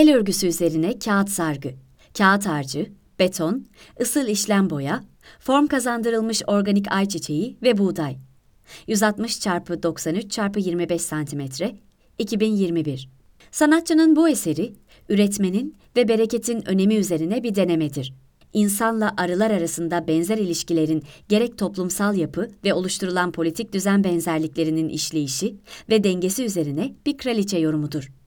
El örgüsü üzerine kağıt sargı, kağıt harcı, beton, ısıl işlem boya, form kazandırılmış organik ayçiçeği ve buğday. 160 çarpı 93 çarpı 25 santimetre, 2021. Sanatçının bu eseri, üretmenin ve bereketin önemi üzerine bir denemedir. İnsanla arılar arasında benzer ilişkilerin gerek toplumsal yapı ve oluşturulan politik düzen benzerliklerinin işleyişi ve dengesi üzerine bir kraliçe yorumudur.